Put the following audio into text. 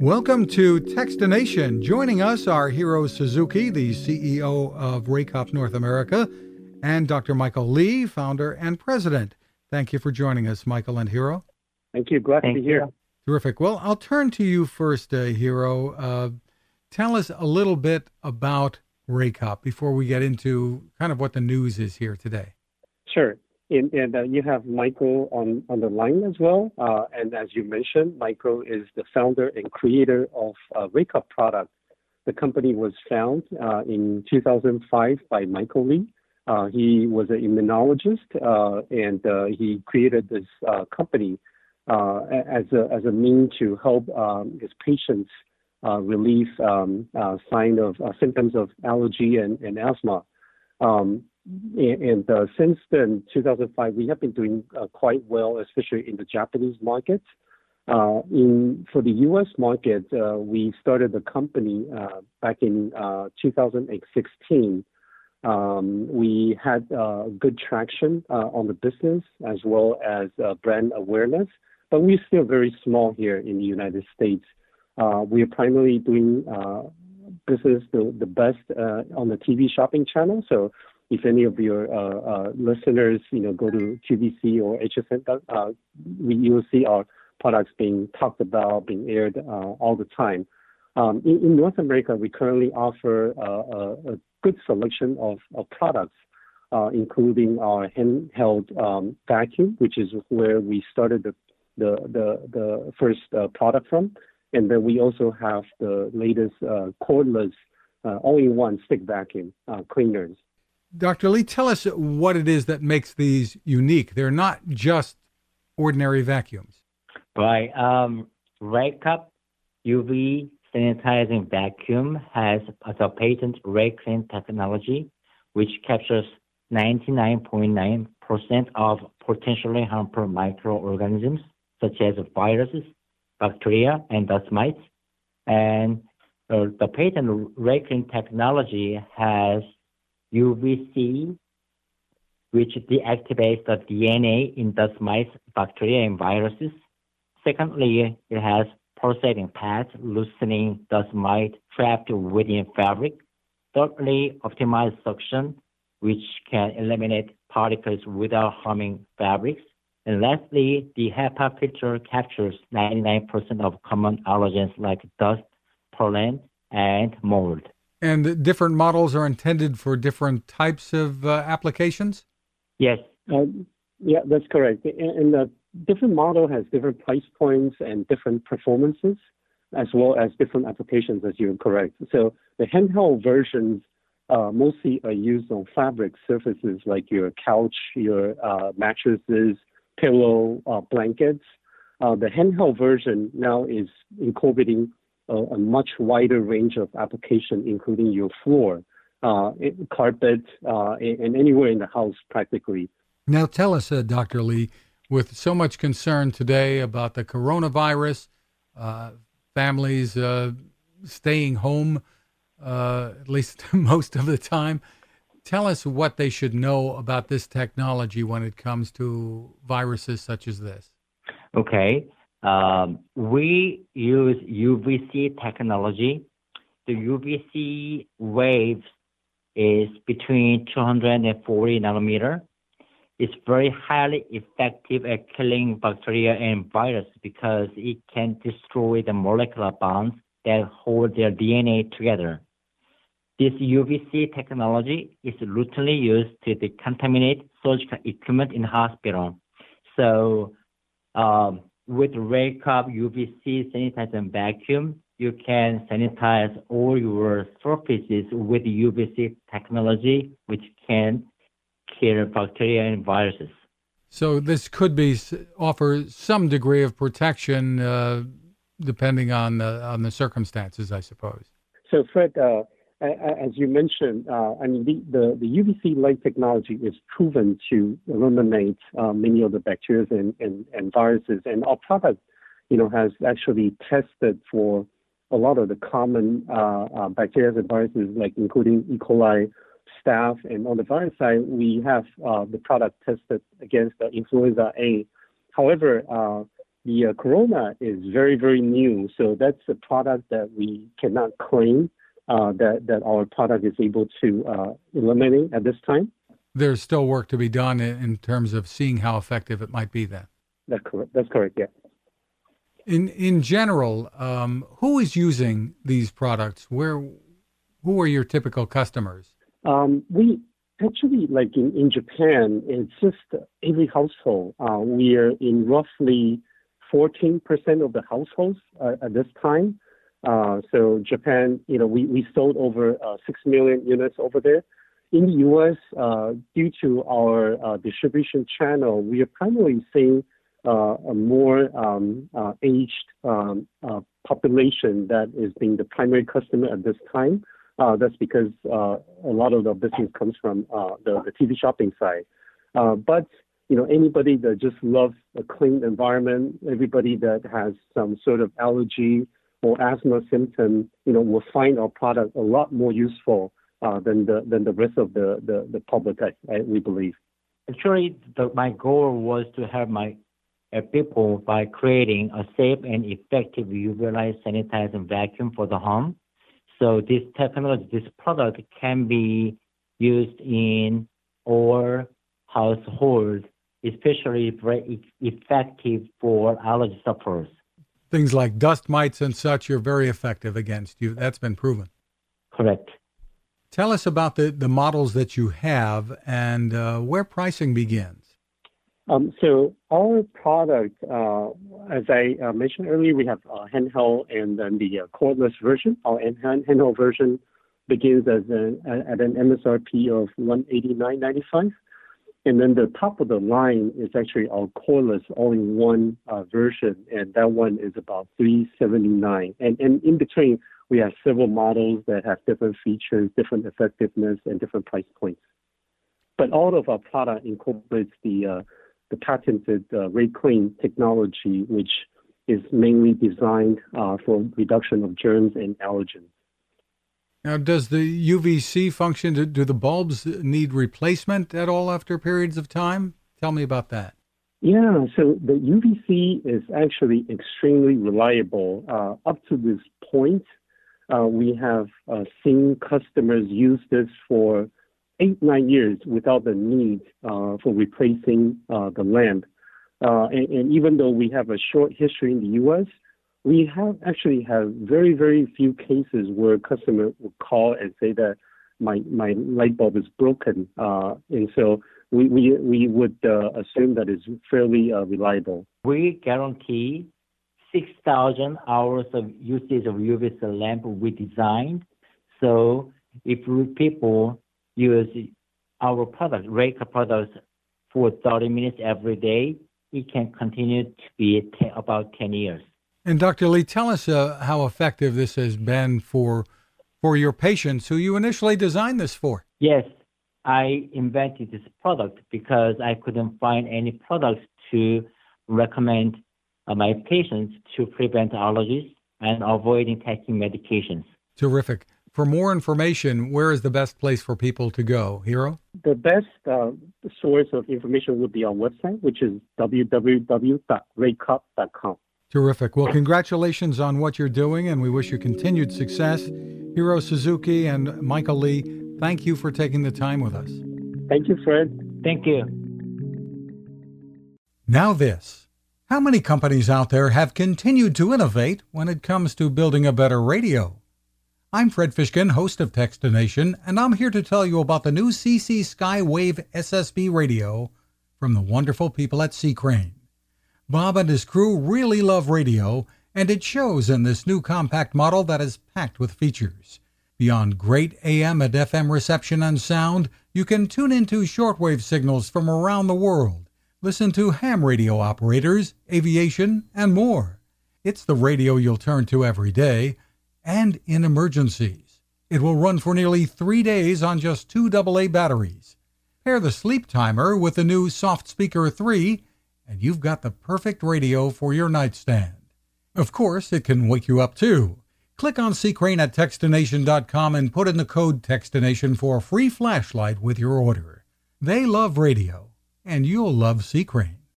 Welcome to Techstination. Joining us are Hiro Suzuki, the CEO of Raycop North America, and Dr. Michael Lee, founder and president. Thank you for joining us, Michael and Hiro. Thank you. Glad Thank to be here. you. Terrific. Well, I'll turn to you first, uh, Hiro. Uh, tell us a little bit about Raycop before we get into kind of what the news is here today. Sure. And, and uh, you have Michael on, on the line as well. Uh, and as you mentioned, Michael is the founder and creator of uh, Raycop product. The company was founded uh, in 2005 by Michael Lee. Uh, he was an immunologist uh, and uh, he created this company as, a, as a mean to help um, his patients relieve um, sign of symptoms of allergy and, and asthma. Um, and uh, since then, 2005, we have been doing uh, quite well, especially in the Japanese market. Uh, in for the U.S. market, we started the company back in uh, 2016. Um, we had good traction on the business as well as brand awareness, but we're still very small here in the United States. We are primarily doing business the, the best on the TV shopping channel. So if any of your uh, uh, listeners, you know, go to QVC or HSN, uh, we, you'll see our products being talked about, being aired uh, all the time. Um, in, in North America, we currently offer uh, a, a good selection of, of products, uh, including our handheld um, vacuum, which is where we started the the the, the first product from, and then we also have the latest cordless all-in-one stick vacuum cleaners. Dr. Lee, tell us what it is that makes these unique. They're not just ordinary vacuums. Right. Um, Raycop UV sanitizing vacuum has as a patent RayClean technology, which captures 99.9% of potentially harmful microorganisms such as viruses, bacteria, and dust mites. And uh, the patent RayClean technology has UVC, which deactivates the DNA in dust mites, bacteria, and viruses. Secondly, it has pulsating pads, loosening dust mite trapped within fabric. Thirdly, optimized suction, which can eliminate particles without harming fabrics. And lastly, the HEPA filter captures 99% of common allergens like dust, pollen, and mold. And different models are intended for different types of uh, applications? Yes. Uh, yeah, that's correct. And, and the different model has different price points and different performances, as well as different applications, as you're correct. So the handheld versions uh, mostly are used on fabric surfaces like your couch, your uh, mattresses, pillow, uh, blankets. Uh, the handheld version now is incorporating a, a much wider range of application, including your floor, uh, carpet, uh, and anywhere in the house practically. Now, tell us, uh, Dr. Lee, with so much concern today about the coronavirus, uh, families uh, staying home, uh, at least most of the time, tell us what they should know about this technology when it comes to viruses such as this. Okay. Um, we use UVC technology. The UVC waves is between 240 nanometer. It's very highly effective at killing bacteria and virus because it can destroy the molecular bonds that hold their DNA together. This UVC technology is routinely used to decontaminate surgical equipment in hospital. So um, with Raycop UVC sanitizer vacuum, you can sanitize all your surfaces with UVC technology, which can kill bacteria and viruses. So this could be offer some degree of protection, uh, depending on the, on the circumstances, I suppose. So, Fred, uh, as you mentioned, uh, I mean, the, the, the, UVC light technology is proven to eliminate uh, many of the bacteria and, and, and, viruses. And our product, you know, has actually tested for a lot of the common uh, uh bacteria and viruses, like including E. coli, staph. And on the virus side, we have uh, the product tested against influenza A. However, uh, The uh, Corona is very, very new, so that's a product that we cannot claim uh, that that our product is able to uh, eliminate at this time. There's still work to be done in terms of seeing how effective it might be. Then that's correct. That's correct. Yeah. In in general, um, who is using these products? Where who are your typical customers? Um, we actually like in, in Japan, it's just every household. Uh, we are in roughly 14% of the households uh, at this time. Uh, so Japan, you know, we, we sold over uh, 6 million units over there. In the U.S., uh, due to our uh, distribution channel, we are primarily seeing uh, a more um, aged um, population that is being the primary customer at this time. that's because a lot of the business comes from the, the TV shopping side. but you know, anybody that just loves a clean environment, everybody that has some sort of allergy or asthma symptom, you know, will find our product a lot more useful uh, than the than the rest of the the, the public. I, I, we believe. Actually, the, my goal was to help my uh, people by creating a safe and effective UV light sanitizing vacuum for the home. So this technology, this product can be used in all households, especially very effective for allergy sufferers things like dust mites and such are very effective against you. That's been proven. Correct. Tell us about the, the models that you have and uh, where pricing begins. Um, so our product, uh, as I uh, mentioned earlier, we have a handheld and then the uh, cordless version. Our handheld version begins as an, at an MSRP of 189.95. And then the top of the line is actually our cordless all-in-one uh, version, and that one is about 379. And, and in between, we have several models that have different features, different effectiveness, and different price points. But all of our product incorporates the uh, the patented uh, RayClean technology, which is mainly designed uh, for reduction of germs and allergens. Now, does the UVC function, do, do the bulbs need replacement at all after periods of time? Tell me about that. Yeah, so the UVC is actually extremely reliable. Uh, up to this point, uh, we have uh, seen customers use this for eight, nine years without the need uh, for replacing uh, the lamp. Uh, and, and, even though we have a short history in the U.S., we have actually have very very few cases where a customer will call and say that my my light bulb is broken, uh, and so we we we would uh, assume that it's fairly uh, reliable. We guarantee six thousand hours of usage of UVC lamp we designed. So if people use our product, Raycop products, for 30 minutes every day, it can continue to be t- about 10 years. And Dr. Lee, tell us uh, how effective this has been for for your patients who you initially designed this for. Yes, I invented this product because I couldn't find any products to recommend uh, my patients to prevent allergies and avoiding taking medications. Terrific. For more information, where is the best place for people to go, Hiro? The best uh, source of information would be our website, which is www.raycop.com. Terrific. Well, congratulations on what you're doing, and we wish you continued success. Hiro Suzuki and Michael Lee, thank you for taking the time with us. Thank you, Fred. Thank you. Now, this. How many companies out there have continued to innovate when it comes to building a better radio? I'm Fred Fishkin, host of Techstination, and I'm here to tell you about the new CC Skywave SSB radio from the wonderful people at C. Crane. Bob and his crew really love radio, and it shows in this new compact model that is packed with features. Beyond great AM and FM reception and sound, you can tune into shortwave signals from around the world, listen to ham radio operators, aviation, and more. It's the radio you'll turn to every day and in emergencies. It will run for nearly three days on just two AA batteries. Pair the sleep timer with the new Soft Speaker 3 and you've got the perfect radio for your nightstand. Of course, it can wake you up too. Click on Crane at Techstination.com and put in the code Techstination for a free flashlight with your order. They love radio, and you'll love Crane.